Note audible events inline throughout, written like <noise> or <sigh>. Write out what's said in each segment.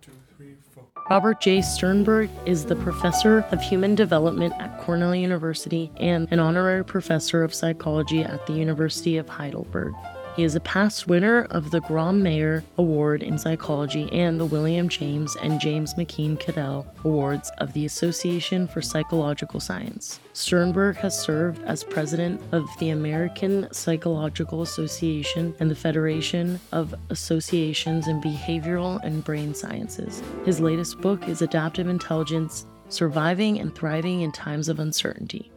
two, three, four. Robert J. Sternberg is the professor of human development at Cornell University and an honorary professor of psychology at the University of Heidelberg. He is a past winner of the Grawemeyer Award in Psychology and the William James and James McKeen Cattell Awards of the Association for Psychological Science. Sternberg has served as president of the American Psychological Association and the Federation of Associations in Behavioral and Brain Sciences. His latest book is Adaptive Intelligence Surviving and Thriving in Times of Uncertainty.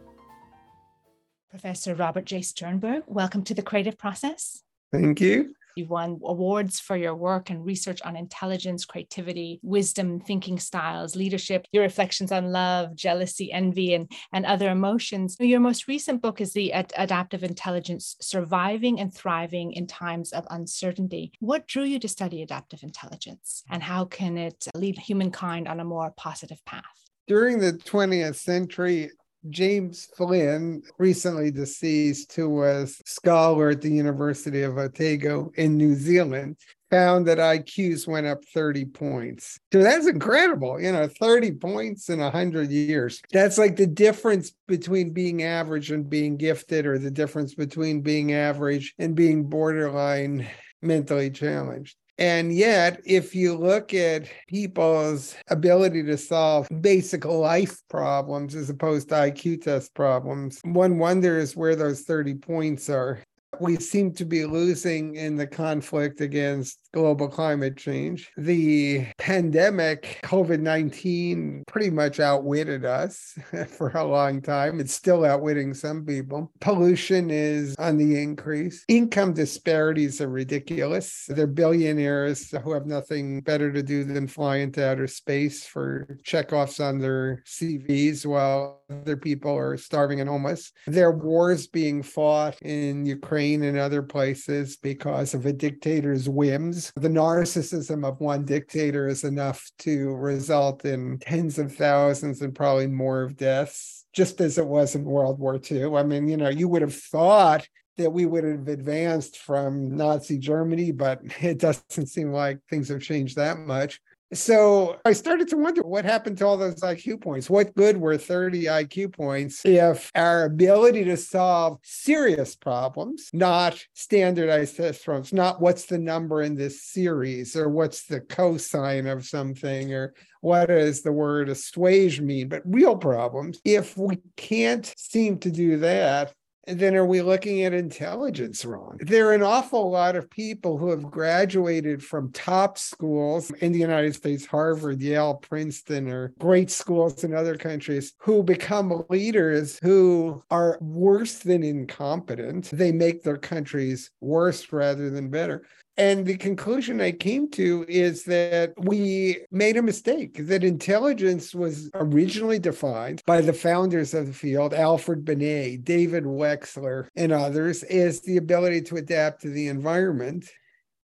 Professor Robert J. Sternberg, welcome to the creative process. Thank you. You've won awards for your work and research on intelligence, creativity, wisdom, thinking styles, leadership, your reflections on love, jealousy, envy, and, and other emotions. Your most recent book is The Ad- Adaptive Intelligence Surviving and Thriving in Times of Uncertainty. What drew you to study adaptive intelligence, and how can it lead humankind on a more positive path? During the 20th century, James Flynn, recently deceased, who was scholar at the University of Otago in New Zealand, found that IQs went up 30 points. So that's incredible. You know, 30 points in 100 years. That's like the difference between being average and being gifted, or the difference between being average and being borderline mentally challenged. And yet, if you look at people's ability to solve basic life problems as opposed to IQ test problems, one wonders where those 30 points are. We seem to be losing in the conflict against global climate change. The pandemic, COVID 19, pretty much outwitted us <laughs> for a long time. It's still outwitting some people. Pollution is on the increase. Income disparities are ridiculous. They're billionaires who have nothing better to do than fly into outer space for checkoffs on their CVs while other people are starving and homeless. There are wars being fought in Ukraine and other places because of a dictator's whims. The narcissism of one dictator is enough to result in tens of thousands and probably more of deaths, just as it was in World War II. I mean, you know, you would have thought that we would have advanced from Nazi Germany, but <laughs> it doesn't seem like things have changed that much. So I started to wonder what happened to all those IQ points. What good were 30 IQ points if our ability to solve serious problems, not standardized test problems, not what's the number in this series or what's the cosine of something or what does the word assuage mean, but real problems. If we can't seem to do that, then are we looking at intelligence wrong? There are an awful lot of people who have graduated from top schools in the United States, Harvard, Yale, Princeton, or great schools in other countries, who become leaders who are worse than incompetent. They make their countries worse rather than better. And the conclusion I came to is that we made a mistake, that intelligence was originally defined by the founders of the field, Alfred Binet, David Wechsler, and others, as the ability to adapt to the environment.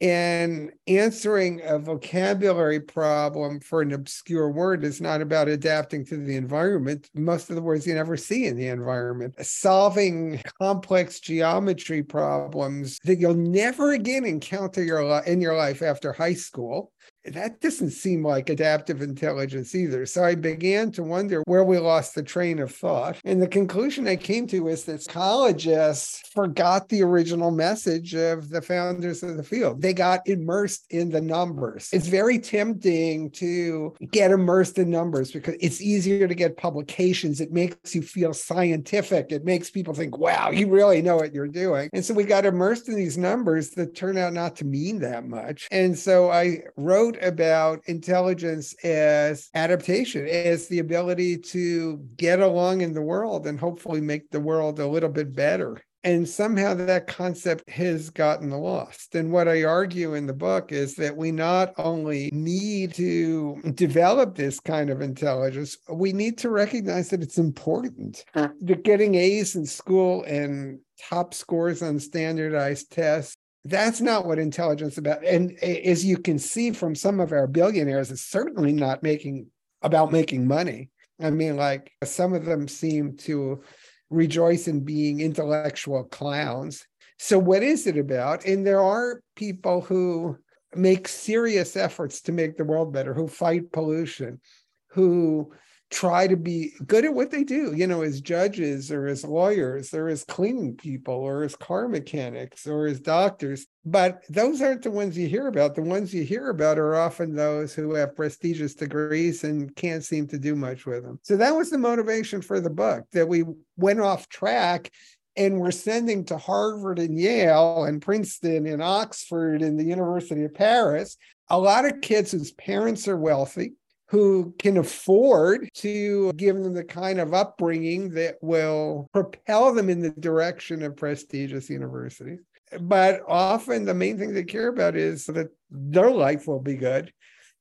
And answering a vocabulary problem for an obscure word is not about adapting to the environment. Most of the words you never see in the environment. Solving complex geometry problems that you'll never again encounter your, in your life after high school that doesn't seem like adaptive intelligence either. So I began to wonder where we lost the train of thought. And the conclusion I came to is that psychologists forgot the original message of the founders of the field. They got immersed in the numbers. It's very tempting to get immersed in numbers because it's easier to get publications. It makes you feel scientific. It makes people think, wow, you really know what you're doing. And so we got immersed in these numbers that turn out not to mean that much. And so I wrote about intelligence as adaptation, as the ability to get along in the world and hopefully make the world a little bit better. And somehow that concept has gotten lost. And what I argue in the book is that we not only need to develop this kind of intelligence, we need to recognize that it's important. That getting A's in school and top scores on standardized tests that's not what intelligence about. And as you can see from some of our billionaires, it's certainly not making about making money. I mean, like some of them seem to rejoice in being intellectual clowns. So, what is it about? And there are people who make serious efforts to make the world better, who fight pollution, who try to be good at what they do, you know, as judges or as lawyers or as cleaning people or as car mechanics or as doctors. But those aren't the ones you hear about. The ones you hear about are often those who have prestigious degrees and can't seem to do much with them. So that was the motivation for the book that we went off track and we're sending to Harvard and Yale and Princeton and Oxford and the University of Paris a lot of kids whose parents are wealthy who can afford to give them the kind of upbringing that will propel them in the direction of prestigious universities. But often the main thing they care about is that their life will be good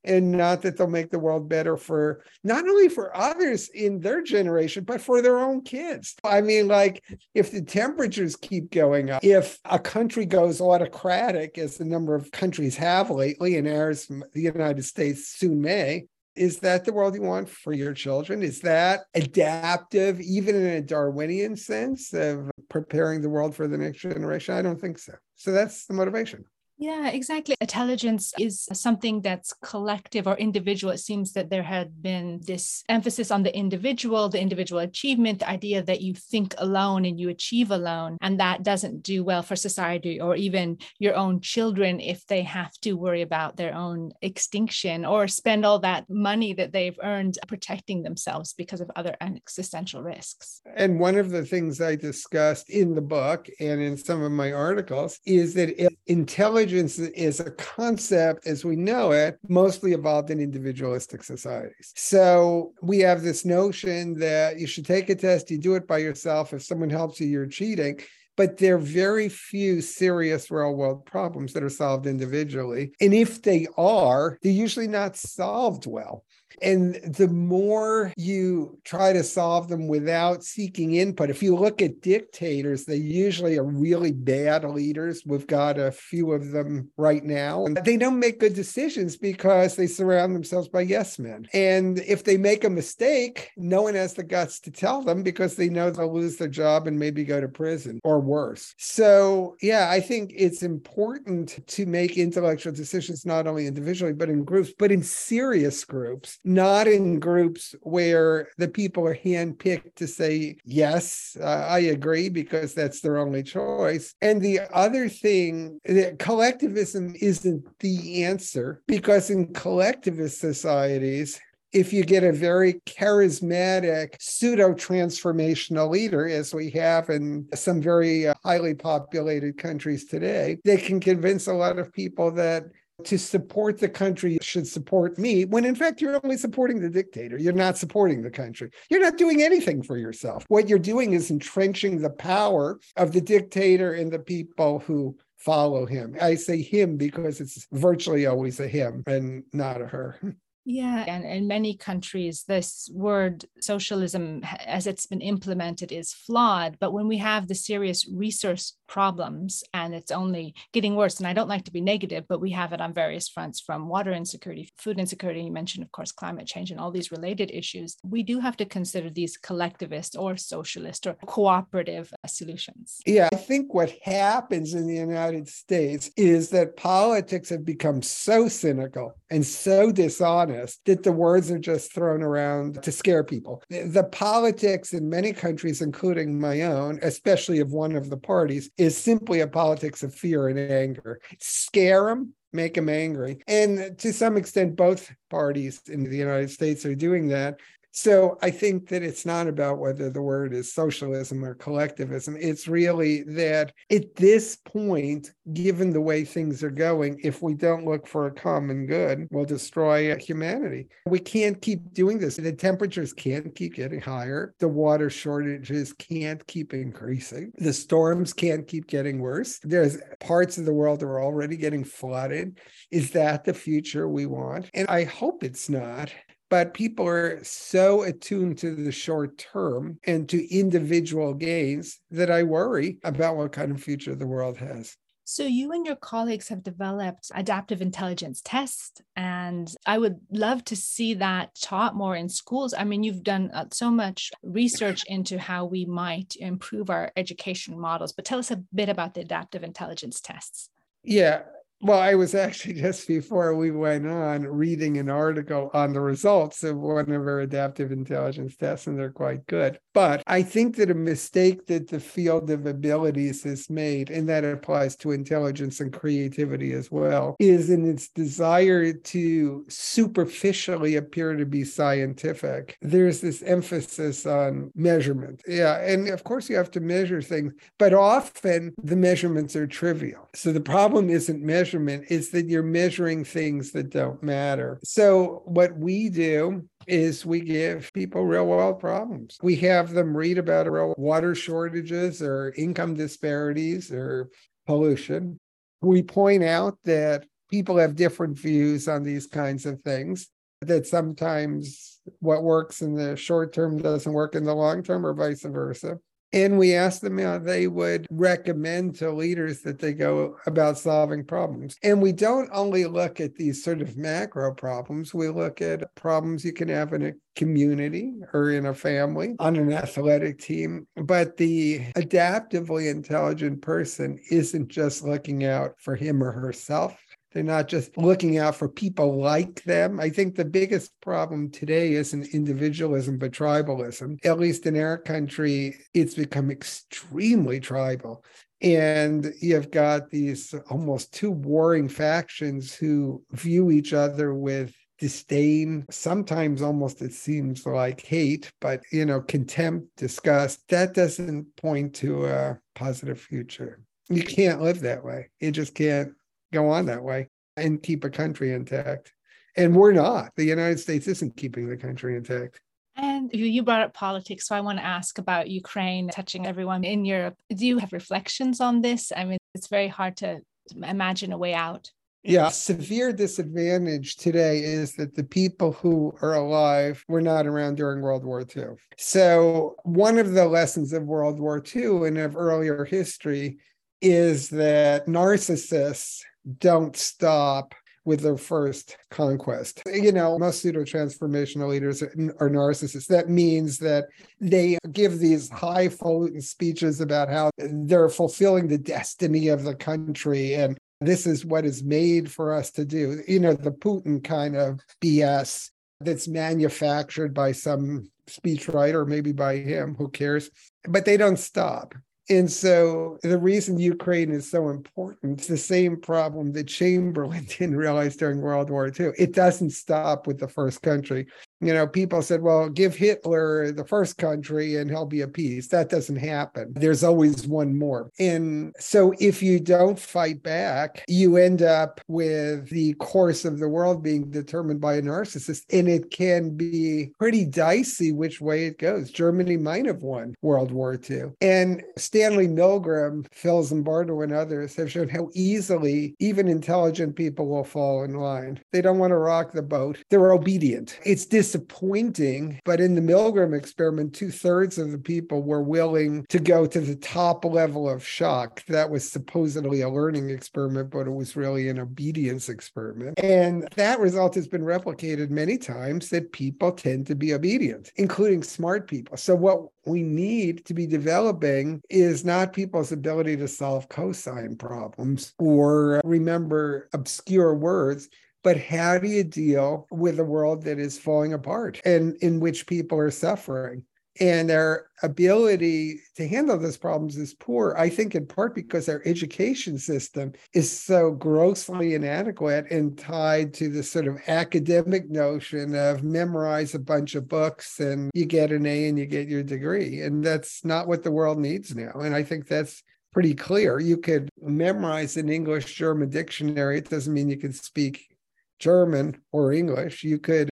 and not that they'll make the world better for not only for others in their generation but for their own kids i mean like if the temperatures keep going up if a country goes autocratic as a number of countries have lately and ours the united states soon may is that the world you want for your children? Is that adaptive, even in a Darwinian sense of preparing the world for the next generation? I don't think so. So that's the motivation. Yeah, exactly. Intelligence is something that's collective or individual. It seems that there had been this emphasis on the individual, the individual achievement, the idea that you think alone and you achieve alone. And that doesn't do well for society or even your own children if they have to worry about their own extinction or spend all that money that they've earned protecting themselves because of other existential risks. And one of the things I discussed in the book and in some of my articles is that intelligence intelligence is a concept as we know it, mostly evolved in individualistic societies. So we have this notion that you should take a test, you do it by yourself. If someone helps you, you're cheating but there are very few serious real world problems that are solved individually. And if they are, they're usually not solved well. And the more you try to solve them without seeking input, if you look at dictators, they usually are really bad leaders. We've got a few of them right now. And they don't make good decisions because they surround themselves by yes men. And if they make a mistake, no one has the guts to tell them because they know they'll lose their job and maybe go to prison or worse. So, yeah, I think it's important to make intellectual decisions not only individually, but in groups, but in serious groups not in groups where the people are handpicked to say, yes, uh, I agree, because that's their only choice. And the other thing, that collectivism isn't the answer, because in collectivist societies, if you get a very charismatic pseudo transformational leader, as we have in some very uh, highly populated countries today, they can convince a lot of people that to support the country should support me when in fact you're only supporting the dictator. You're not supporting the country. You're not doing anything for yourself. What you're doing is entrenching the power of the dictator and the people who follow him. I say him because it's virtually always a him and not a her <laughs> Yeah, and in many countries, this word socialism, as it's been implemented, is flawed. But when we have the serious resource problems and it's only getting worse, and I don't like to be negative, but we have it on various fronts from water insecurity, food insecurity. You mentioned, of course, climate change and all these related issues. We do have to consider these collectivist or socialist or cooperative uh, solutions. Yeah, I think what happens in the United States is that politics have become so cynical and so dishonest that the words are just thrown around to scare people. The politics in many countries, including my own, especially of one of the parties, is simply a politics of fear and anger. Scare them, make them angry. And to some extent, both parties in the United States are doing that. So I think that it's not about whether the word is socialism or collectivism. It's really that at this point, given the way things are going, if we don't look for a common good, we'll destroy humanity. We can't keep doing this. The temperatures can't keep getting higher. The water shortages can't keep increasing. The storms can't keep getting worse. There's parts of the world that are already getting flooded. Is that the future we want? And I hope it's not but people are so attuned to the short term and to individual gains that I worry about what kind of future the world has. So, you and your colleagues have developed adaptive intelligence tests, and I would love to see that taught more in schools. I mean, you've done uh, so much research <clears throat> into how we might improve our education models, but tell us a bit about the adaptive intelligence tests. Yeah, Well, I was actually <laughs> just before we went on reading an article on the results of one of our adaptive intelligence tests, and they're quite good. But I think that a mistake that the field of abilities has made, and that applies to intelligence and creativity as well, is in its desire to superficially appear to be scientific. There's this emphasis on measurement. Yeah. And of course, you have to measure things, but often the measurements are trivial. So the problem isn't measurement, it's that you're measuring things that don't matter. So what we do is we give people real world problems. We have them read about real water shortages or income disparities or pollution. We point out that people have different views on these kinds of things, that sometimes what works in the short term doesn't work in the long term, or vice versa. And we asked them how they would recommend to leaders that they go about solving problems. And we don't only look at these sort of macro problems, we look at problems you can have in a community or in a family, on an athletic team. But the adaptively intelligent person isn't just looking out for him or herself. They're not just looking out for people like them. I think the biggest problem today isn't individualism, but tribalism. At least in our country, it's become extremely tribal. And you've got these almost two warring factions who view each other with disdain, sometimes almost it seems like hate, but you know, contempt, disgust. That doesn't point to a positive future. You can't live that way. You just can't go on that way and keep a country intact. And we're not. The United States isn't keeping the country intact. And you brought up politics. So I want to ask about Ukraine touching everyone in Europe. Do you have reflections on this? I mean, it's very hard to imagine a way out. Yeah, severe disadvantage today is that the people who are alive were not around during World War II. So, one of the lessons of World War II and of earlier history is that narcissists don't stop with their first conquest. You know, most pseudo transformational leaders are, are, narcissists. That means that they give these highfalutin speeches about how they're fulfilling the destiny of the country and this is what is made for us to do. You know, the Putin kind of BS that's manufactured by some speechwriter, maybe by him, who cares? But they don't stop. And so the reason Ukraine is so important, it's the same problem that Chamberlain <laughs> didn't realize during World War II. It doesn't stop with the first country you know, people said, well, give Hitler the first country and he'll be appeased. That doesn't happen. There's always one more. And so if you don't fight back, you end up with the course of the world being determined by a narcissist. And it can be pretty dicey which way it goes. Germany might have won World War II. And Stanley Milgram, Phil Zimbardo, and others have shown how easily even intelligent people will fall in line. They don't want to rock the boat. They're obedient. It's dis disappointing. But in the Milgram experiment, two thirds of the people were willing to go to the top level of shock. That was supposedly a learning experiment, but it was really an obedience experiment. And that result has been replicated many times that people tend to be obedient, including smart people. So, what we need to be developing is not people's ability to solve cosine problems or remember obscure words but how do you deal with a world that is falling apart and in which people are suffering? And their ability to handle those problems is poor, I think, in part because our education system is so grossly inadequate and tied to this sort of academic notion of memorize a bunch of books and you get an A and you get your degree. And that's not what the world needs now. And I think that's pretty clear. You could memorize an English German dictionary, it doesn't mean you can speak German or English. You could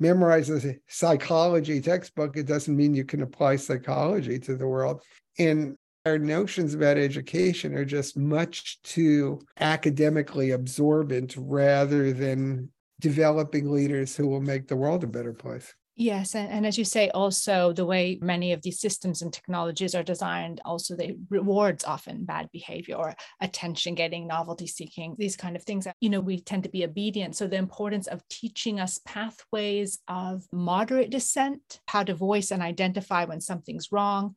memorize a psychology textbook. It doesn't mean you can apply psychology to the world. And our notions about education are just much too academically absorbent rather than developing leaders who will make the world a better place. Yes, and, and, as you say, also the way many of these systems and technologies are designed, also they rewards often bad behavior or attention getting, novelty seeking, these kind of things. You know, we tend to be obedient. So the importance of teaching us pathways of moderate dissent, how to voice and identify when something's wrong,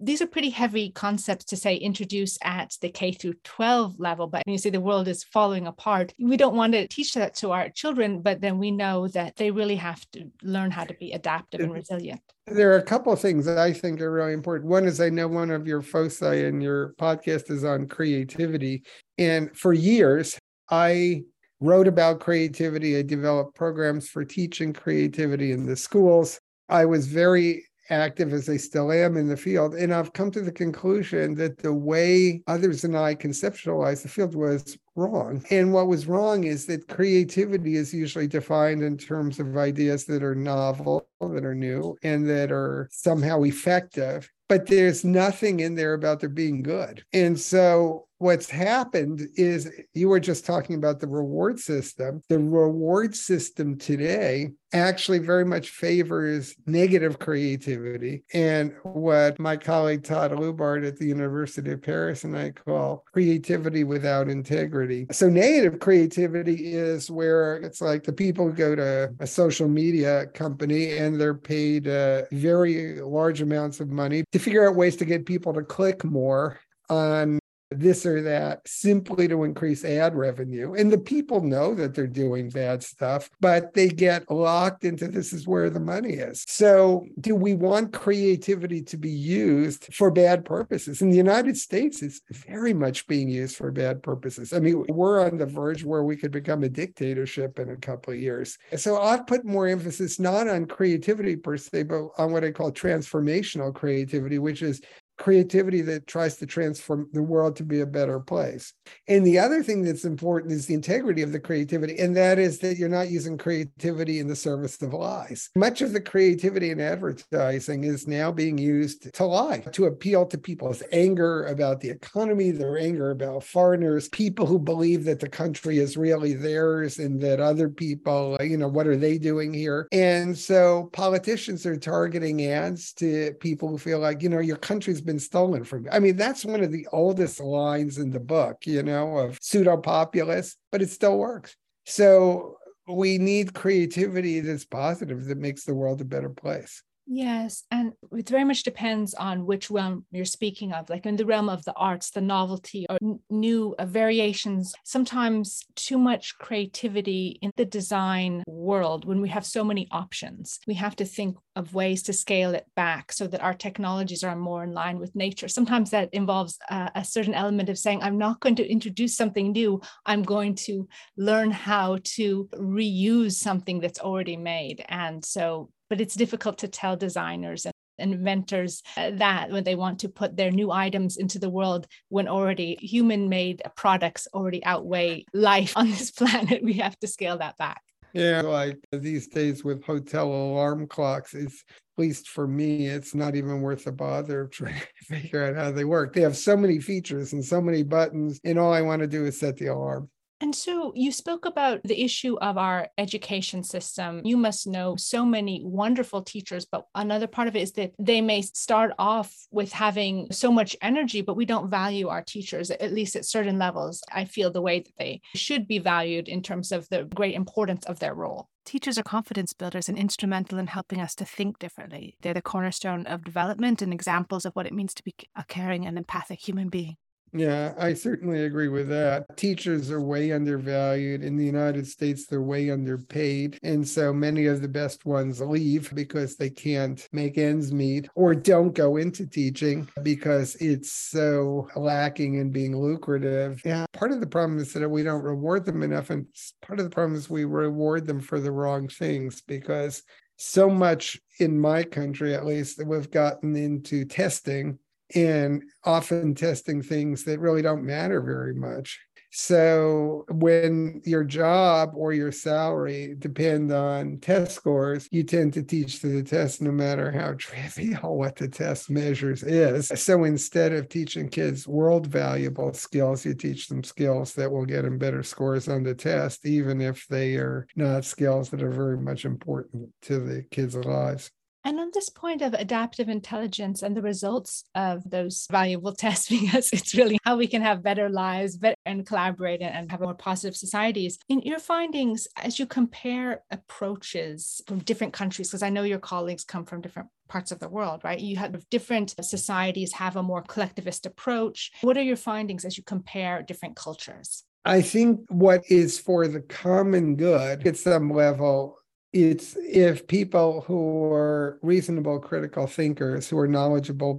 these are pretty heavy concepts to say introduce at the K through 12 level. But when you say the world is falling apart, we don't want to teach that to our children, but then we know that they really have to learn how to be adaptive and mm-hmm. resilient. There are a couple of things that I think are really important. One is I know one of your foci uh, in your podcast is on creativity. And for years, I wrote about creativity. I developed programs for teaching creativity in the schools. I was very active as I still am in the field. And I've come to the conclusion that the way others and I conceptualized the field was wrong. And what was wrong is that creativity is usually defined in terms of ideas that are novel, that are new, and that are somehow effective. But there's nothing in there about there being good. And so what's happened is you were just talking about the reward system. The reward system today actually very much favors negative creativity and what my colleague Todd Lubart at the University of Paris and I call creativity without integrity. So negative creativity is where it's like the people go to a social media company and they're paid uh, very large amounts of money to figure out ways to get people to click more on this or that simply to increase ad revenue. And the people know that they're doing bad stuff, but they get locked into this is where the money is. So, do we want creativity to be used for bad purposes? In the United States, it's very much being used for bad purposes. I mean, we're on the verge where we could become a dictatorship in a couple of years. So, I've put more emphasis not on creativity per se, but on what I call transformational creativity, which is creativity that tries to transform the world to be a better place. And the other thing that's important is the integrity of the creativity, and that is that you're not using creativity in the service of lies. Much of the creativity in advertising is now being used to lie, to appeal to people's anger about the economy, their anger about foreigners, people who believe that the country is really theirs and that other people, you know, what are they doing here? And so politicians are targeting ads to people who feel like, you know, your country's been stolen from you. I mean, that's one of the oldest lines in the book, you know, of pseudo populist, but it still works. So we need creativity that's positive that makes the world a better place. Yes, and it very much depends on which realm you're speaking of. Like in the realm of the arts, the novelty or n- new uh, variations, sometimes too much creativity in the design world when we have so many options. We have to think of ways to scale it back so that our technologies are more in line with nature. Sometimes that involves uh, a certain element of saying, I'm not going to introduce something new, I'm going to learn how to reuse something that's already made. And so but it's difficult to tell designers and inventors uh, that when they want to put their new items into the world when already human made products already outweigh life on this <laughs> planet we have to scale that back. Yeah like these days with hotel alarm clocks it's at least for me it's not even worth the bother of trying to <laughs> figure out how they work. They have so many features and so many buttons and all i want to do is set the alarm and so you spoke about the issue of our education system. You must know so many wonderful teachers, but another part of it is that they may start off with having so much energy, but we don't value our teachers, at least at certain levels. I feel the way that they should be valued in terms of the great importance of their role. Teachers are confidence builders and instrumental in helping us to think differently. They're the cornerstone of development and examples of what it means to be a caring and empathic human being. Yeah, I certainly agree with that. Teachers are way undervalued. In the United States, they're way underpaid. And so many of the best ones leave because they can't make ends meet or don't go into teaching because it's so lacking in being lucrative. Yeah, part of the problem is that we don't reward them enough. And part of the problem is we reward them for the wrong things because so much in my country, at least, that we've gotten into testing and often testing things that really don't matter very much. So when your job or your salary depend on test scores, you tend to teach to the test no matter how <laughs> trivial what the test measures is. So instead of teaching kids world valuable skills, you teach them skills that will get them better scores on the test, even if they are not skills that are very much important to the kids' lives. And on this point of adaptive intelligence and the results of those valuable <laughs> tests, because it's really how we can have better lives and collaborate and have more positive societies. In your findings, as you compare approaches from different countries, because I know your colleagues come from different parts of the world, right? You have different societies have a more collectivist approach. What are your findings as you compare different cultures? I think what is for the common good at some level it's if people who are reasonable critical thinkers who are knowledgeable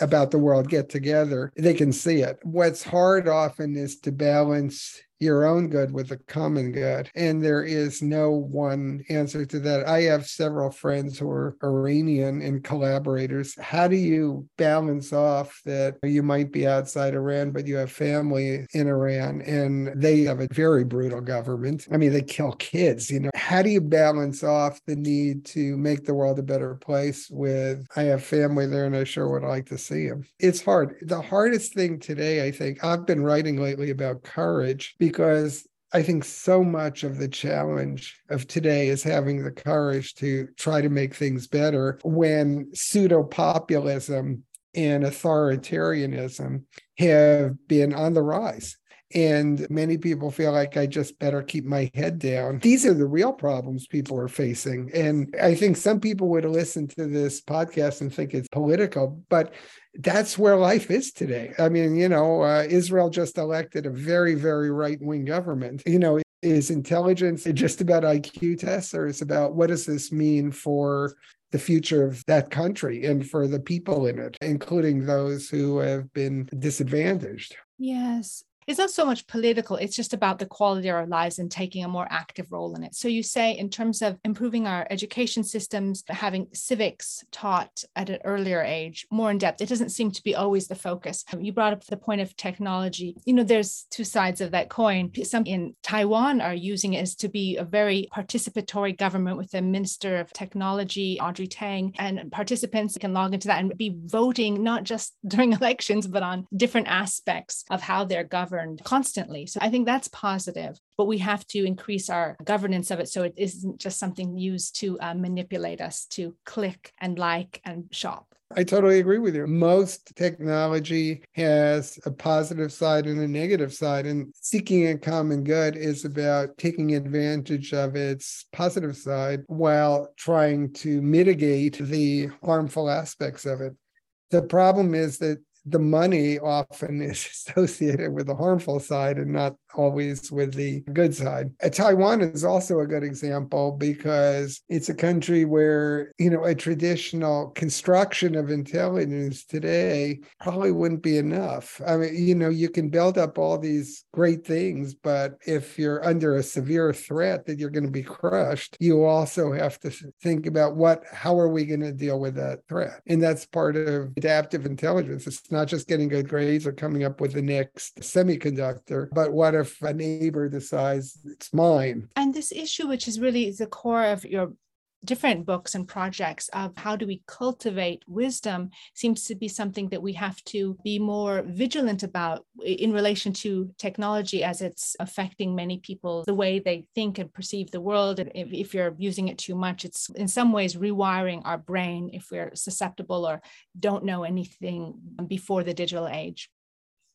about the world get together they can see it. What's hard often is to balance your own good with the common good. And there is no one answer to that. I have several friends who are Iranian and collaborators. How do you balance off that you might be outside Iran, but you have family in Iran and they have a very brutal government? I mean, they kill kids, you know. How do you balance off the need to make the world a better place with I have family there and I sure would like to see them? It's hard. The hardest thing today, I think, I've been writing lately about courage because I think so much of the challenge of today is having the courage to try to make things better when pseudo populism and authoritarianism have been on the rise. And many people feel like I just better keep my head down. These are the real problems people are facing. And I think some people would listen to this podcast and think it's political, but that's where life is today. I mean, you know, uh, Israel just elected a very, very right wing government. You know, is intelligence just about IQ tests, or is about what does this mean for the future of that country and for the people in it, including those who have been disadvantaged? Yes it's not so much political, it's just about the quality of our lives and taking a more active role in it. So you say, in terms of improving our education systems, having civics taught at an earlier age, more in depth, it doesn't seem to be always the focus. You brought up the point of technology. You know, there's two sides of that coin. Some in Taiwan are using it as to be a very participatory government with a minister of technology, Audrey Tang, and participants can log into that and be voting not just <laughs> during elections, but on different aspects of how they're governed governed constantly. So I think that's positive, but we have to increase our governance of it so it isn't just something used to uh, manipulate us to click and like and shop. I totally agree with you. Most technology has a positive side and a negative side, and seeking a common good is about taking advantage of its positive side while trying to mitigate the harmful aspects of it. The problem is that the money often is <laughs> associated with the harmful side and not always with the good side. Uh, Taiwan is also a good example because it's a country where, you know, a traditional construction of intelligence today probably wouldn't be enough. I mean, you know, you can build up all these great things, but if you're under a severe threat that you're going to be crushed, you also have to think about what, how are we going to deal with that threat? And that's part of adaptive intelligence. It's not just getting good grades or coming up with the next semiconductor, but what if a neighbor decides it's mine? And this issue, which is really the core of your different books and projects of how do we cultivate wisdom seems to be something that we have to be more vigilant about in relation to technology as it's affecting many people the way they think and perceive the world. If, if you're using it too much it's in some ways rewiring our brain if we're susceptible or don't know anything before the digital age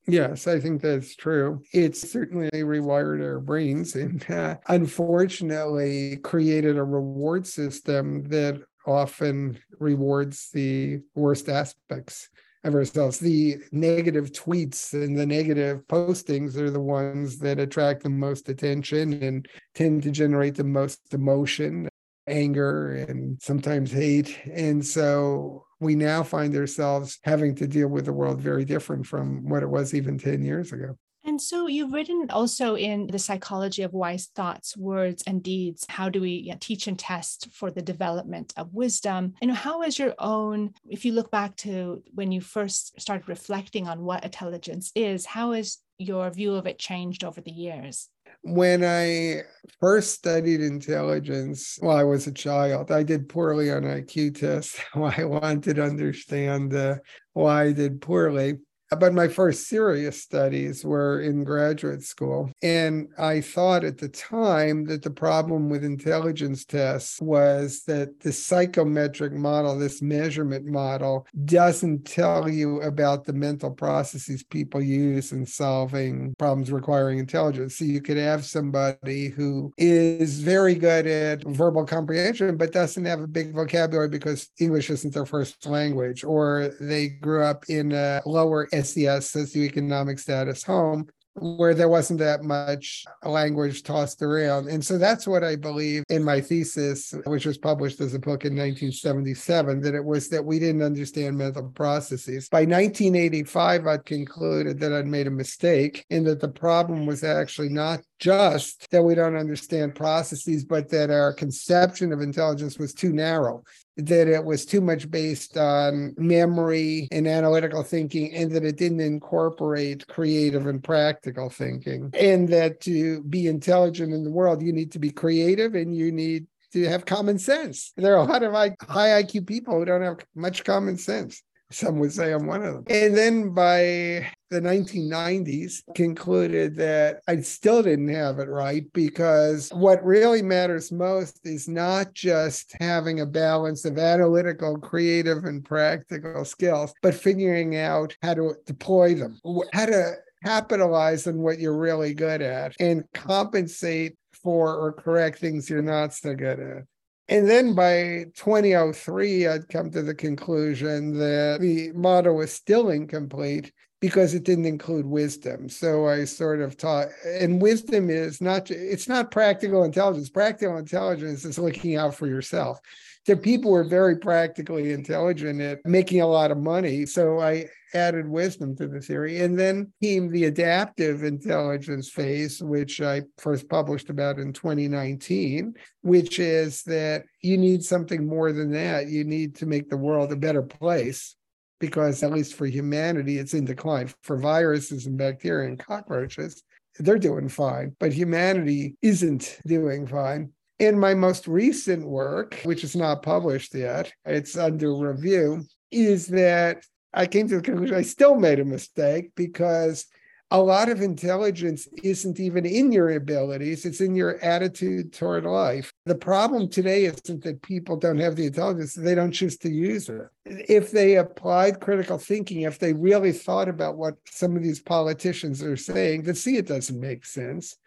Yes, I think that's true. It's certainly rewired our brains and uh, unfortunately created a reward system that often rewards the worst aspects of ourselves. The negative tweets and the negative postings are the ones that attract the most attention and tend to generate the most emotion, anger, and sometimes hate. And so we now find ourselves having to deal with a world very different from what it was even 10 years ago. And so you've written also in the psychology of wise thoughts, words, and deeds. How do we teach and test for the development of wisdom? And how is your own, if you look back to when you first started reflecting on what intelligence is, how has your view of it changed over the years? When I first studied intelligence while I was a child, I did poorly on IQ tests. <laughs> I wanted to understand uh, why I did poorly. But my first serious studies were in graduate school. And I thought at the time that the problem with intelligence tests was that the psychometric model, this measurement model, doesn't tell you about the mental processes people use in solving problems requiring intelligence. So you could have somebody who is very good at verbal comprehension, but doesn't have a big vocabulary because English isn't their first language, or they grew up in a lower SES socioeconomic status home where there wasn't that much language tossed around. And so that's what I believe in my thesis, which was published as a book in 1977, that it was that we didn't understand mental processes. By 1985, I'd concluded that I'd made a mistake and that the problem was actually not just that we don't understand processes, but that our conception of intelligence was too narrow that it was too much based on memory and analytical thinking, and that it didn't incorporate creative and practical thinking. And that to be intelligent in the world, you need to be creative and you need to have common sense. There are a lot of high IQ people who don't have much common sense. Some would say I'm one of them. And then by the 1990s, concluded that I still didn't have it right because what really matters most is not just having a balance of analytical, creative, and practical skills, but figuring out how to deploy them, how to capitalize on what you're really good at and compensate for or correct things you're not so good at. And then by 2003, I'd come to the conclusion that the model was still incomplete because it didn't include wisdom. So I sort of taught, and wisdom is not, it's not practical intelligence. Practical intelligence is looking out for yourself. The people were very practically intelligent at making a lot of money. So I added wisdom to the theory. And then came the adaptive intelligence phase, which I first published about in 2019, which is that you need something more than that. You need to make the world a better place because, at least for humanity, it's in decline. For viruses and bacteria and cockroaches, they're doing fine, but humanity isn't doing fine. In my most recent work, which is not published yet, it's under review, is that I came to the conclusion I still made a mistake because a lot of intelligence isn't even in your abilities, it's in your attitude toward life. The problem today isn't that people don't have the intelligence, they don't choose to use it. If they applied critical thinking, if they really thought about what some of these politicians are saying, they see it doesn't make sense.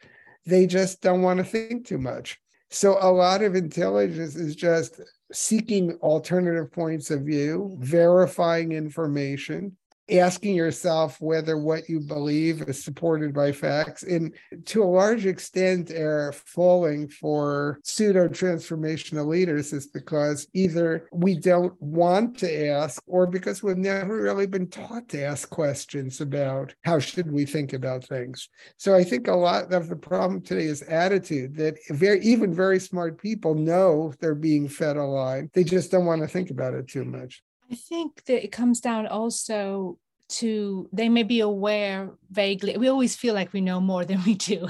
They just don't want to think too much. So a lot of intelligence is just seeking alternative points of view, verifying information, asking yourself whether what you believe is supported by facts, and to a large extent, are falling for pseudo transformational leaders is because either we don't want to ask or because we've never really been taught to ask questions about how should we think about things. So I think a lot of the problem today is attitude that very even very smart people know they're being fed a line. They just don't want to think about it too much. I think that it comes down also to they may be aware vaguely. We always feel like we know more <laughs> than we do.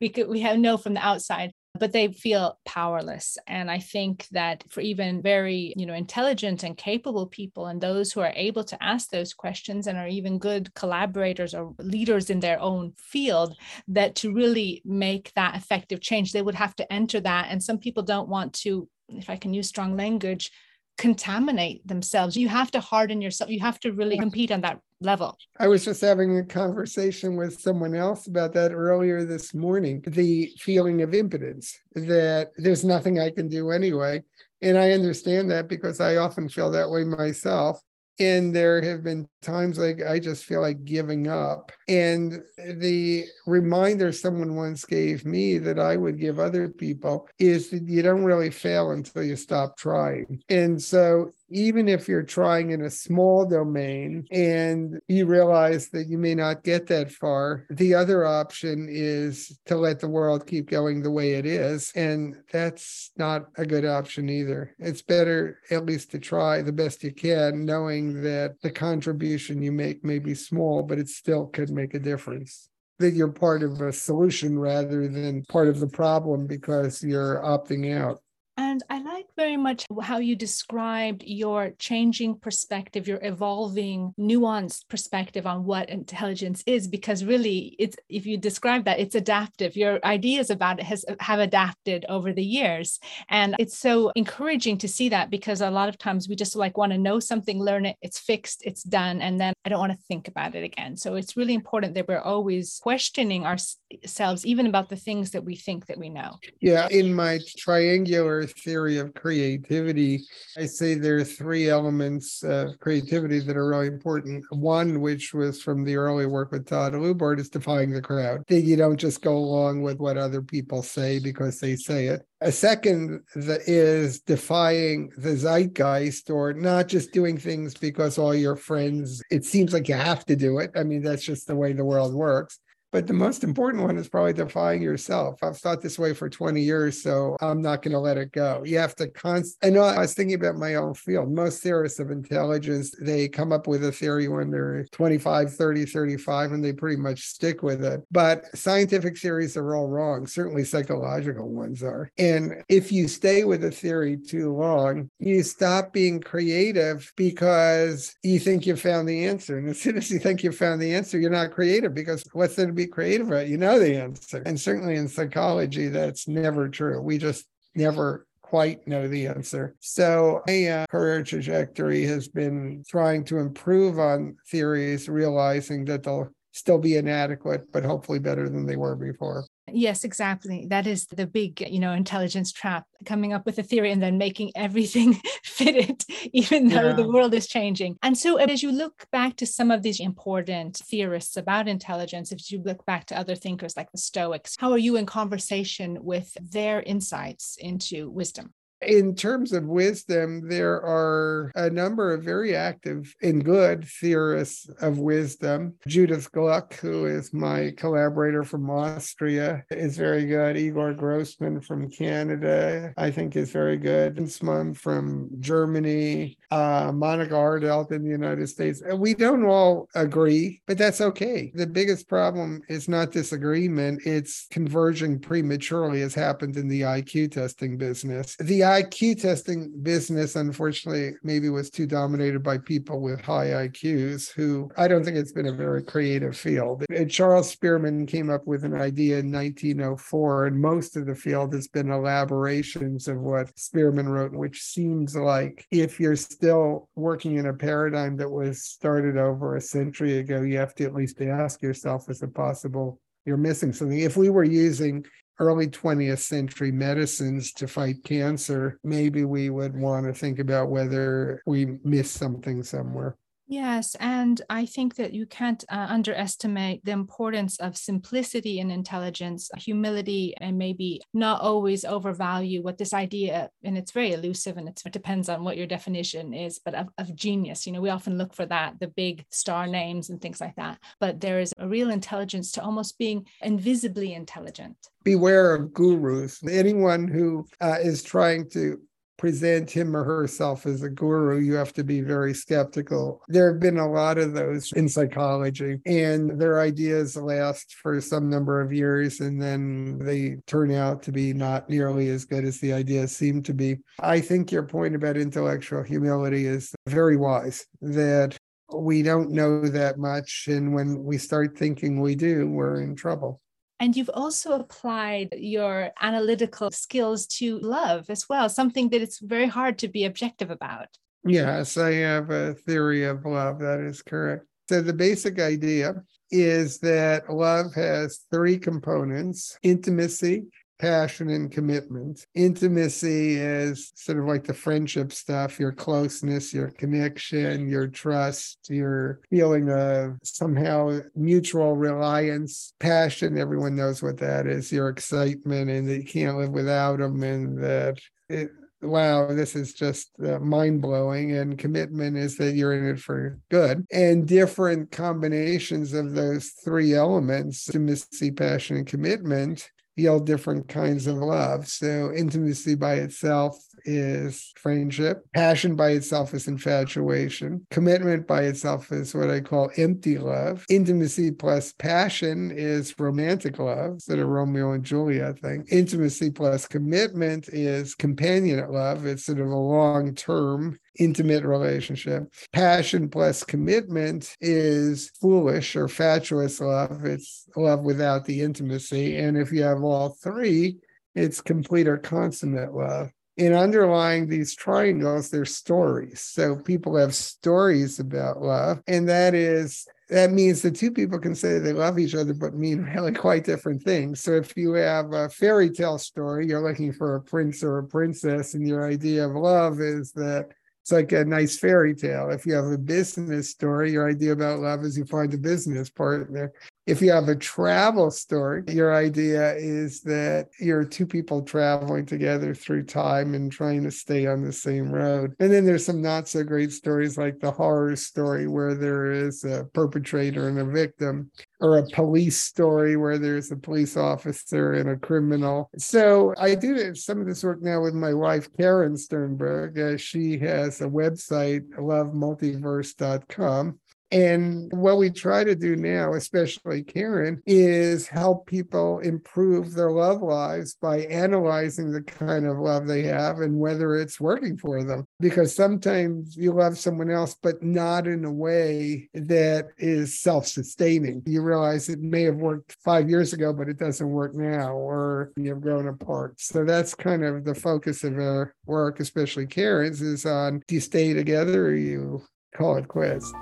we could we have know from the outside, but they feel powerless. And I think that for even very, you know, intelligent and capable people and those who are able to ask those questions and are even good collaborators or leaders in their own field, that to really make that effective change, they would have to enter that. And some people don't want to, if I can use strong language, contaminate themselves. You have to harden yourself. You have to really compete on that level. I was just having a conversation with someone else about that earlier this morning the feeling of impotence, that there's nothing I can do anyway. And I understand that because I often feel that way myself. And there have been times like I just feel like giving up. And the reminder someone once gave me that I would give other people is that you don't really fail until you stop trying. And so even if you're trying in a small domain and you realize that you may not get that far, the other option is to let the world keep going the way it is. And that's not a good option either. It's better, at least, to try the best you can, knowing that the contribution contribution you make may be small, but it still could make a difference. That you're part of a solution rather than part of the problem because you're opting out. And I very much how you described your changing perspective, your evolving, nuanced perspective on what intelligence is, because really it's if you describe that, it's adaptive. Your ideas about it has have adapted over the years. And it's so encouraging to see that because a lot of times we just like want to know something, learn it, it's fixed, it's done, and then I don't want to think about it again. So it's really important that we're always questioning ourselves, even about the things that we think that we know. Yeah. In my triangular theory of creativity, I say there are three elements of creativity that are really important. One, which was from the early work with Todd Lubart, is defying the crowd. That you don't just go along with what other people say because they say it. A second that is defying the zeitgeist or not just doing things because all your friends, it seems like you have to do it. I mean, that's just the way the world works. But the most important one is probably defying yourself. I've thought this way for 20 years, so I'm not going to let it go. You have to const. I know I was thinking about my own field. Most theorists of intelligence, they come up with a theory when they're 25, 30, 35, and they pretty much stick with it. But scientific theories are all wrong. Certainly psychological ones are. And if you stay with a theory too long, you stop being creative because you think you found the answer. And as soon as you think you found the answer, you're not creative because what's there to be creative about? You know the answer. And certainly in psychology, that's never true. We just never quite know the answer. So my uh, career trajectory has been trying to improve on theories, realizing that they'll still be inadequate, but hopefully better than they were before. Yes, exactly. That is the big, you know, intelligence trap coming up with a theory and then making everything <laughs> fit it, even though yeah. the world is changing. And so, as you look back to some of these important theorists about intelligence, if you look back to other thinkers like the Stoics, how are you in conversation with their insights into wisdom? In terms of wisdom, there are a number of very active and good theorists of wisdom. Judith Gluck, who is my collaborator from Austria, is very good. Igor Grossman from Canada, I think, is very good. Kunzmann from Germany, uh, Monica Ardelt in the United States. We don't all agree, but that's okay. The biggest problem is not disagreement, it's converging prematurely, as happened in the IQ testing business. The IQ testing business, unfortunately, maybe was too dominated by people with high IQs who I don't think it's been a very mm-hmm. creative field. And Charles Spearman came up with an idea in 1904, and most of the field has been elaborations of what Spearman wrote, which seems like if you're still working in a paradigm that was started over a century ago, you have to at least ask yourself, is it possible you're missing something? If we were using early 20th century medicines to fight cancer, maybe we would want to think about whether we missed something somewhere. Yes, and I think that you can't uh, underestimate the importance of simplicity and intelligence, humility, and maybe not always overvalue what this idea, and it's very elusive and it depends on what your definition is, but of, of genius. You know, we often look for that, the big star names and things like that. But there is a real intelligence to almost being invisibly intelligent beware of gurus. Anyone who uh, is trying to present him or herself as a guru, you have to be very skeptical. There have been a lot of those in psychology, and their ideas last for some number of years, and then they turn out to be not nearly as good as the ideas seem to be. I think your point about intellectual humility is very wise, that we don't know that much. And when we start thinking we do, we're in trouble. And you've also applied your analytical skills to love as well, something that it's very hard to be objective about. Yes, I have a theory of love. That is correct. So, the basic idea is that love has three components intimacy, passion and commitment. Intimacy is sort of like the friendship stuff, your closeness, your connection, your trust, your feeling of somehow mutual reliance. Passion, everyone knows what that is, your excitement and that you can't live without them and that it, wow, this is just uh, mind blowing. And commitment is that you're in it for good. And different combinations of those three elements intimacy, passion, and commitment yield different kinds of love. So intimacy by itself is friendship. Passion by itself is infatuation. Commitment by itself is what I call empty love. Intimacy plus passion is romantic love, sort of Romeo and Juliet thing. Intimacy plus commitment is companionate love. It's sort of a long term intimate relationship. Passion plus commitment is foolish or fatuous love. It's love without the intimacy. And if you have all three, it's complete or consummate love. In underlying these triangles, there's stories. So people have stories about love, and that is that means the two people can say they love each other but mean really quite different things so if you have a fairy tale story you're looking for a prince or a princess and your idea of love is that it's like a nice fairy tale. If you have a business story, your idea about love is you find a business partner. If you have a travel story, your idea is that you're two people traveling together through time and trying to stay on the same road. And then there's some not so great stories like the horror story where there is a perpetrator and a victim, or a police story where there's a police officer and a criminal. So I do some of this work now with my wife, Karen Sternberg. Uh, she has a website, lovemultiverse.com. And what we try to do now, especially Karen, is help people improve their love lives by analyzing the kind of love they have and whether it's working for them. Because sometimes you love someone else, but not in a way that is self sustaining. You realize it may have worked five years ago, but it doesn't work now, or you've grown apart. So that's kind of the focus of our work, especially Karen's, is on do you stay together or you call it quits?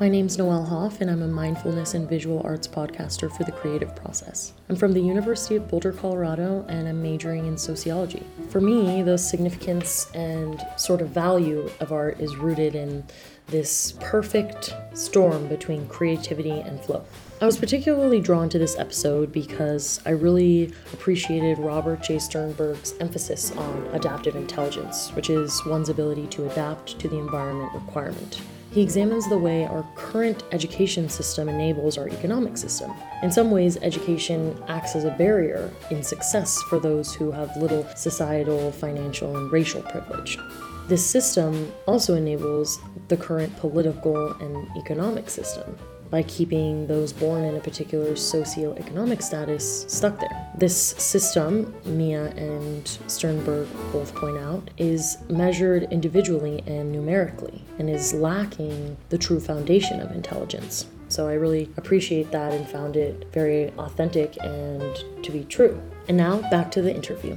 My name's Noelle Hoff, and I'm a mindfulness and visual arts podcaster for the creative process. I'm from the University of Boulder, Colorado, and I'm majoring in sociology. For me, the significance and sort of value of art is rooted in this perfect storm between creativity and flow. I was particularly drawn to this episode because I really appreciated Robert J. Sternberg's emphasis on adaptive intelligence, which is one's ability to adapt to the environment requirement. He examines the way our current education system enables our economic system. In some ways, education acts as a barrier in success for those who have little societal, financial, and racial privilege. This system also enables the current political and economic system by keeping those born in a particular socioeconomic status stuck there. This system, Mia and Sternberg both point out, is measured individually and numerically and is lacking the true foundation of intelligence. So I really appreciate that and found it very authentic and to be true. And now back to the interview.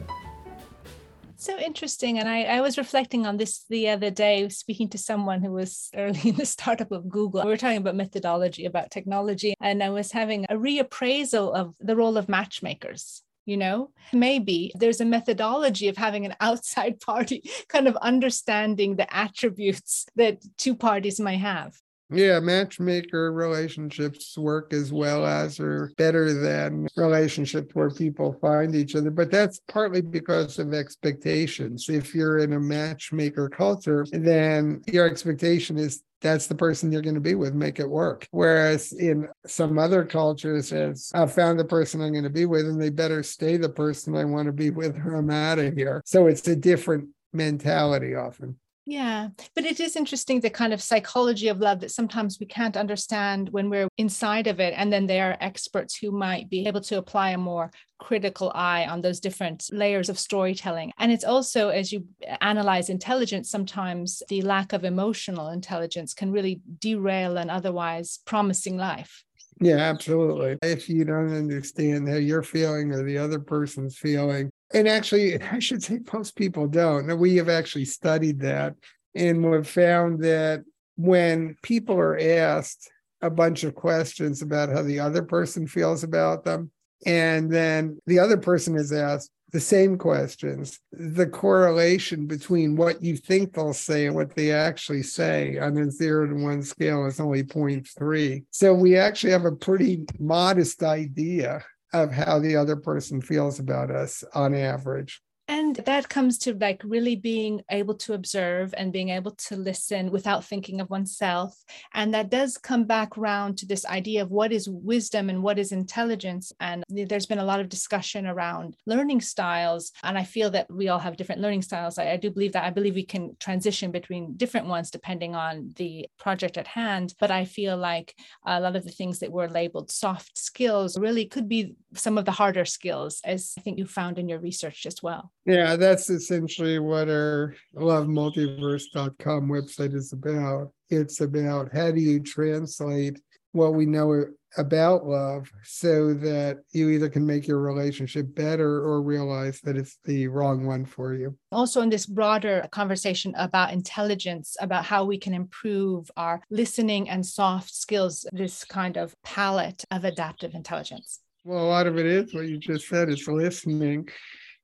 So interesting. And I, I was reflecting on this the other day, speaking to someone who was <laughs> early in the startup of Google. We were talking about methodology, about technology, and I was having a reappraisal of the role of matchmakers you know maybe there's a methodology of having an <laughs> outside party kind of understanding the attributes that two parties might have yeah, matchmaker relationships work as well as or better than relationships where people find each other. But that's partly because of expectations. If you're in a matchmaker culture, then your expectation is that's the person you're going to be with, make it work. Whereas in some other cultures, it's I've found the person I'm going to be with, and they better stay the person I want to be with, or I'm out of here. So it's a different mentality often. Yeah, but it is interesting the kind of psychology of love that sometimes we can't understand when we're inside of it. And then there are experts who might be able to apply a more critical eye on those different layers of storytelling. And it's also, as you analyze intelligence, sometimes the lack of emotional intelligence can really derail an otherwise promising life. Yeah, absolutely. If you don't understand how you're feeling or the other person's feeling, and actually, <laughs> I should say most people don't. We have actually studied that and we've found that when people are asked a bunch of questions about how the other person feels about them, and then the other person is asked the same questions, the correlation between what you think they'll say and what they actually say on a zero to one scale is only 0.3. So we actually have a pretty modest idea of how the other person feels about us on average. And that comes to like really being able to observe and being able to listen without thinking of oneself. And that does come back round to this idea of what is wisdom and what is intelligence. And there's been a lot of discussion around learning styles. And I feel that we all have different learning styles. I, I do believe that. I believe we can transition between different ones depending on the project at hand. But I feel like a lot of the things that were labeled soft skills really could be some of the harder skills, as I think you found in your research as well. Yeah, that's essentially what our lovemultiverse.com website is about. It's about how do you translate what we know about love so that you either can make your relationship better or realize that it's the wrong one for you. Also, in this broader conversation about intelligence, about how we can improve our listening and soft skills, this kind of palette of adaptive intelligence. Well, a lot of it is what you just said it's listening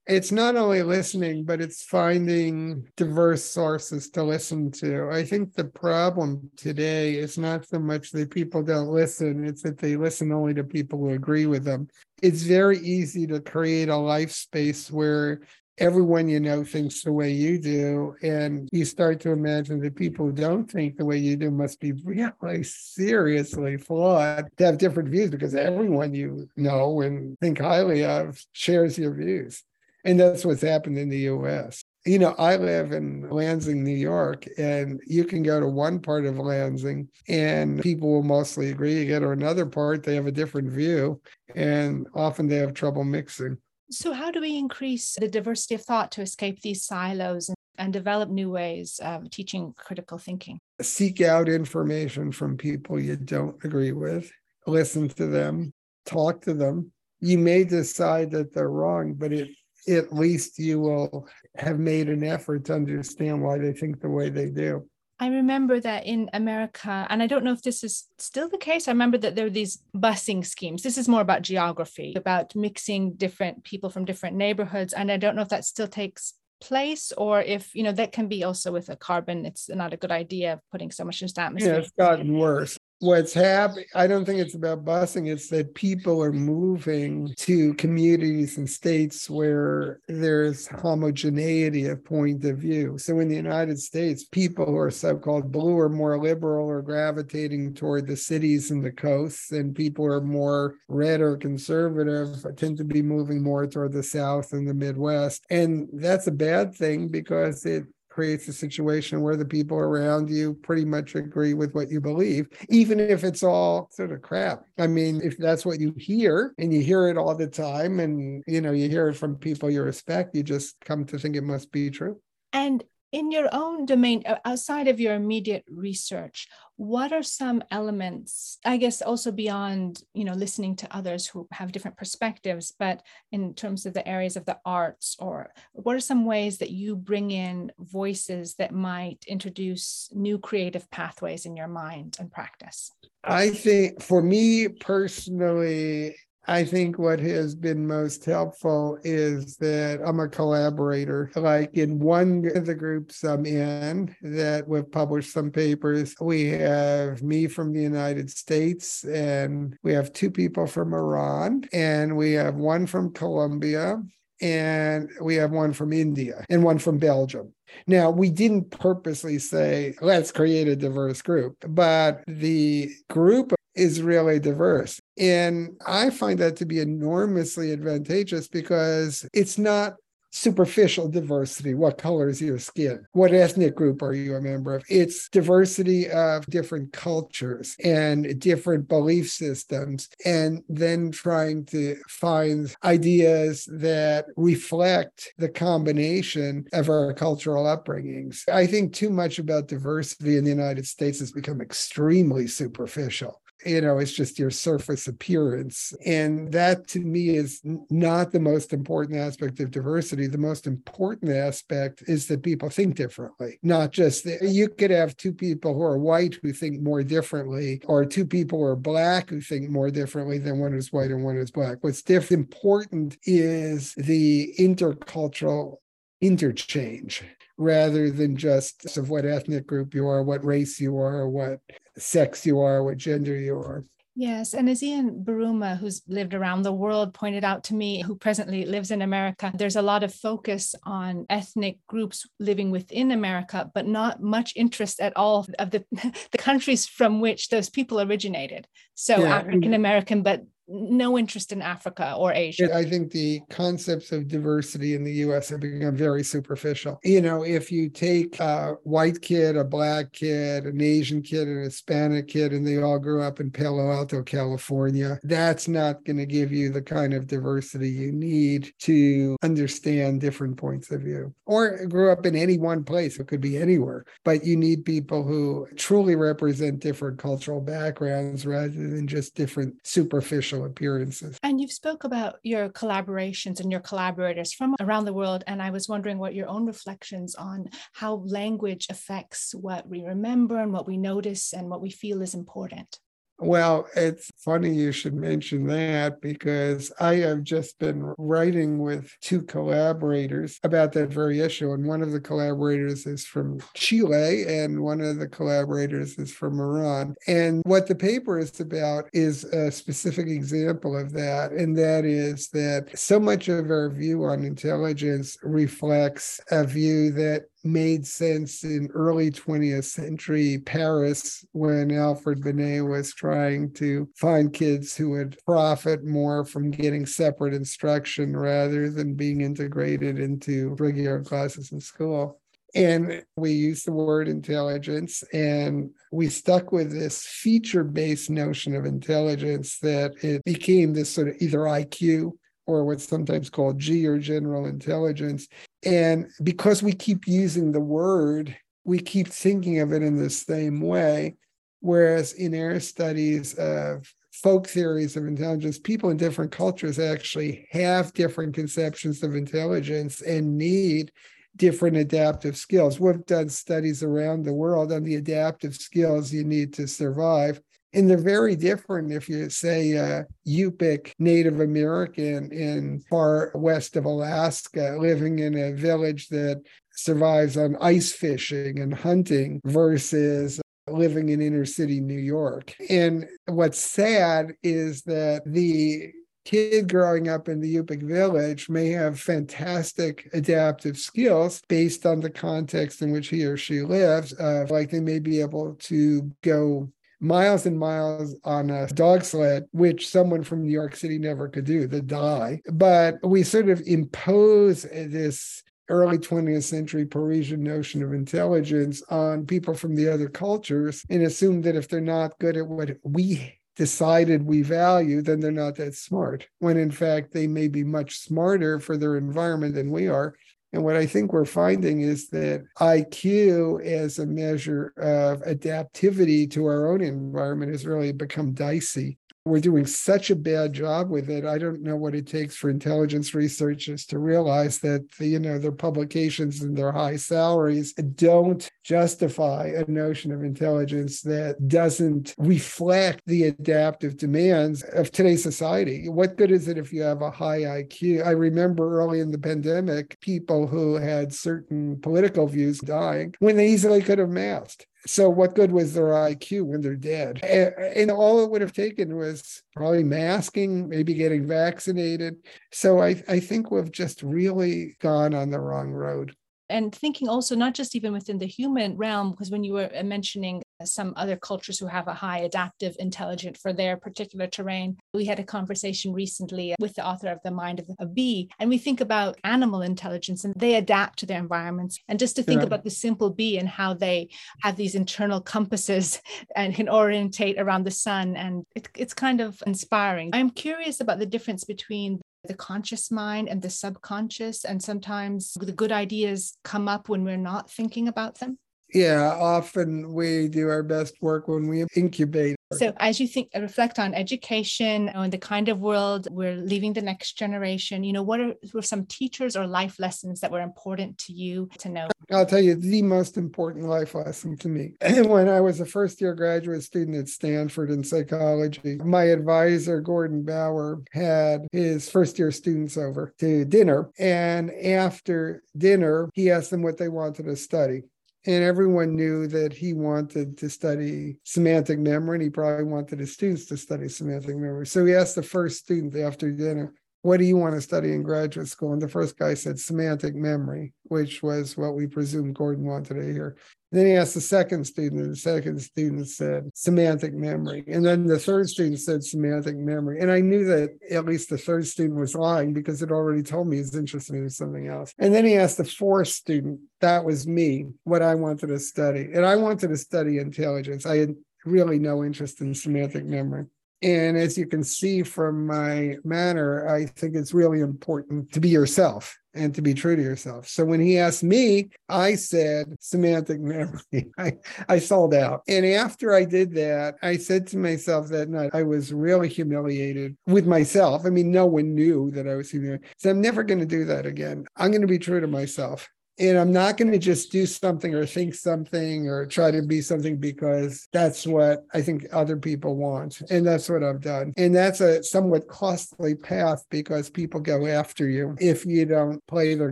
it's not only listening, but it's finding diverse sources to listen to. I think the problem today is not so much that people don't listen, it's that they listen only to people who agree with them. It's very easy to create a life space where everyone you know thinks the way you do. And you start to imagine that people who don't think the way you do must be really seriously flawed to have different views because everyone you know and think highly of shares your views. And that's what's happened in the US. You know, I live in Lansing, New York, and you can go to one part of Lansing and people will mostly agree. You go to another part, they have a different view, and often they have trouble mixing. So, how do we increase the diversity of thought to escape these silos and, and develop new ways of teaching critical thinking? Seek out information from people you don't agree with, listen to them, talk to them. You may decide that they're wrong, but it at least you will have made an effort to understand why they think the way they do. I remember that in America, and I don't know if this is still the case. I remember that there were these busing schemes. This is more about geography, about mixing different people from different neighborhoods. And I don't know if that still takes place or if, you know, that can be also with a carbon. It's not a good idea of putting so much into the atmosphere. Yeah, it's gotten worse what's happening i don't think it's about busing it's that people are moving to communities and states where there's homogeneity of point of view. So in the united states people who are so-called blue or more liberal are gravitating toward the cities and the coasts and people who are more red or conservative tend to be moving more toward the south and the midwest. And that's a bad thing because it creates a situation where the people around you pretty much agree with what you believe, even if it's all sort of crap. I mean, if that's what you hear and you hear it all the time and you know you hear it from people you respect, you just come to think it must be true. And in your own domain outside of your immediate research what are some elements i guess also beyond you know listening to others who have different perspectives but in terms of the areas of the arts or what are some ways that you bring in voices that might introduce new creative pathways in your mind and practice? I think for me personally I think what has been most helpful is that I'm a collaborator. Like in one of the groups I'm in that we've published some papers, we have me from the United States and we have two people from Iran and we have one from Colombia and we have one from India and one from Belgium. Now, we didn't purposely say, let's create a diverse group, but the group is really diverse. And I find that to be enormously advantageous because it's not superficial diversity. What color is your skin? What ethnic group are you a member of? It's diversity of different cultures and different belief systems, and then trying to find ideas that reflect the combination of our cultural upbringings. I think too much about diversity in the United States has become extremely superficial you know it's just your surface appearance. And that to me is not the most important aspect of diversity. The most important aspect is that people think differently not just that. You could have two people who are white who think more differently or two people who are black who think more differently than one is white and one is black. What's diff- important is the intercultural interchange rather than just of what ethnic group you are, what race you are, what sex you are, what gender you are. Yes. And as Ian Buruma, who's lived around the world, pointed out to me, who presently lives in America, there's a lot of focus on ethnic groups living within America, but not much interest at all of the, <laughs> the countries from which those people originated. So yeah. African American, but no interest in Africa or Asia. I think the concepts of diversity in the US have become very superficial. You know, if you take a white kid, a black kid, an Asian kid, and a Hispanic kid, and they all grew up in Palo Alto, California, that's not going to give you the kind of diversity you need to understand different points of view. Or grew up in any one place, it could be anywhere, but you need people who truly represent different cultural backgrounds rather than just different superficial appearances. And you've spoke about your collaborations and your collaborators from around the world. And I was wondering what your own reflections on how language affects what we remember and what we notice and what we feel is important. Well, it's funny you should mention that because I have just been writing with two collaborators about that very issue. And one of the collaborators is from Chile, and one of the collaborators is from Iran. And what the paper is about is a specific example of that. And that is that so much of our view on intelligence reflects a view that made sense in early 20th century Paris when Alfred Binet was trying to find kids who would profit more from getting separate instruction rather than being integrated into regular classes in school. And we used the word intelligence and we stuck with this feature based notion of intelligence that it became this sort of either IQ or what's sometimes called G or general intelligence. And because we keep using the word, we keep thinking of it in the same way. Whereas in our studies of folk theories of intelligence, people in different cultures actually have different conceptions of intelligence and need different adaptive skills. We've done studies around the world on the adaptive skills you need to survive. And they're very different if you say a Yupik Native American in far west of Alaska living in a village that survives on ice fishing and hunting versus living in inner city New York. And what's sad is that the kid growing up in the Yupik village may have fantastic adaptive skills based on the context in which he or she lives. Uh, like they may be able to go miles and miles on a dog sled, which someone from New York City never could do, the die. But we sort of impose this early 20th century Parisian notion of intelligence on people from the other cultures and assume that if they're not good at what we decided we value, then they're not that smart. When in fact, they may be much smarter for their environment than we are. And what I think we're finding is that IQ as a measure of adaptivity to our own environment has really become dicey we're doing such a bad job with it. I don't know what it takes for intelligence researchers to realize that you know their publications and their high salaries don't justify a notion of intelligence that doesn't reflect the adaptive demands of today's society. What good is it if you have a high IQ? I remember early in the pandemic, people who had certain political views dying when they easily could have masked. So what good was their IQ when they're dead? And all it would have taken was probably masking, maybe getting vaccinated. So I, I think we've just really gone on the wrong road and thinking also not just even within the human realm because when you were uh, mentioning some other cultures who have a high adaptive intelligence for their particular terrain. We had a conversation recently with the author of The Mind of a Bee, and we think about animal intelligence and they adapt to their environments. And just to think about the simple bee and how they have these internal compasses <laughs> and can orientate around the sun. And it, it's kind of inspiring. I'm curious about the difference between the conscious mind and the subconscious. And sometimes the good ideas come up when we're not thinking about them. Yeah, often we do our best work when we incubate. So, as you think, reflect on education and the kind of world we're leaving the next generation, you know, what are, were some teachers or life lessons that were important to you to know? I'll tell you the most important life lesson to me. <clears throat> when I was a first year graduate student at Stanford in psychology, my advisor, Gordon Bower, had his first year students over to dinner. And after dinner, he asked them what they wanted to study. And everyone knew that he wanted to study semantic memory, and he probably wanted his students to study semantic memory. So he asked the first student after dinner, what do you want to study in graduate school? And the first guy said semantic memory, which was what we presumed Gordon wanted to hear. Then he asked the second student, and the second student said semantic memory. And then the third student said semantic memory. And I knew that at least the third student was lying because it already told me he's interested in something else. And then he asked the fourth student, that was me, what I wanted to study. And I wanted to study intelligence. I had really no interest in semantic memory. And as you can see from my manner, I think it's really important to be yourself and to be true to yourself. So when he asked me, I said semantic memory. <laughs> I, I sold out. And after I did that, I said to myself that night, I was really humiliated with myself. I mean, no one knew that I was humiliated. So I'm never going to do that again. I'm going to be true to myself and I'm not going to just do something or think something or try to be something because that's what I think other people want. And that's what I've done. And that's a somewhat costly path because people go after you if you don't play their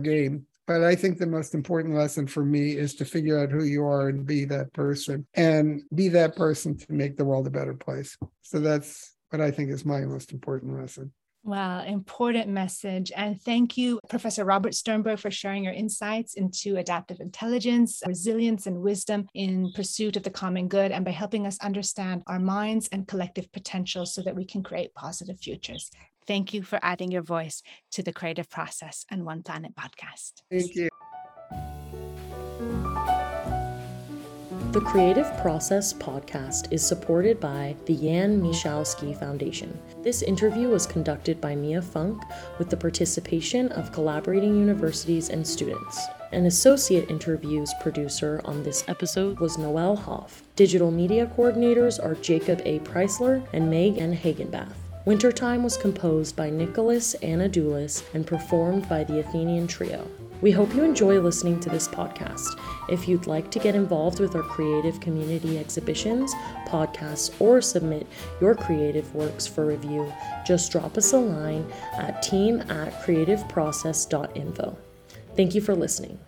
game. But I think the most important lesson for me is to figure out who you are and be that person and be that person to make the world a better place. So that's what I think is my most important lesson. Wow, important message. And thank you, Professor Robert Sternberg, for sharing your insights into adaptive intelligence, resilience, and wisdom in pursuit of the common good, and by helping us understand our minds and collective potential so that we can create positive futures. Thank you for adding your voice to the creative process and One Planet podcast. Thank you. The Creative Process podcast is supported by the Jan Michalski Foundation. This interview was conducted by Mia Funk with the participation of collaborating universities and students. An associate interviews producer on this episode was Noel Hoff. Digital media coordinators are Jacob A. Preisler and Meg N. Hagenbath. Wintertime was composed by Nicholas Anadoulis and performed by the Athenian Trio. We hope you enjoy listening to this podcast. If you'd like to get involved with our creative community exhibitions, podcasts, or submit your creative works for review, just drop us a line at team at creativeprocess.info. Thank you for listening.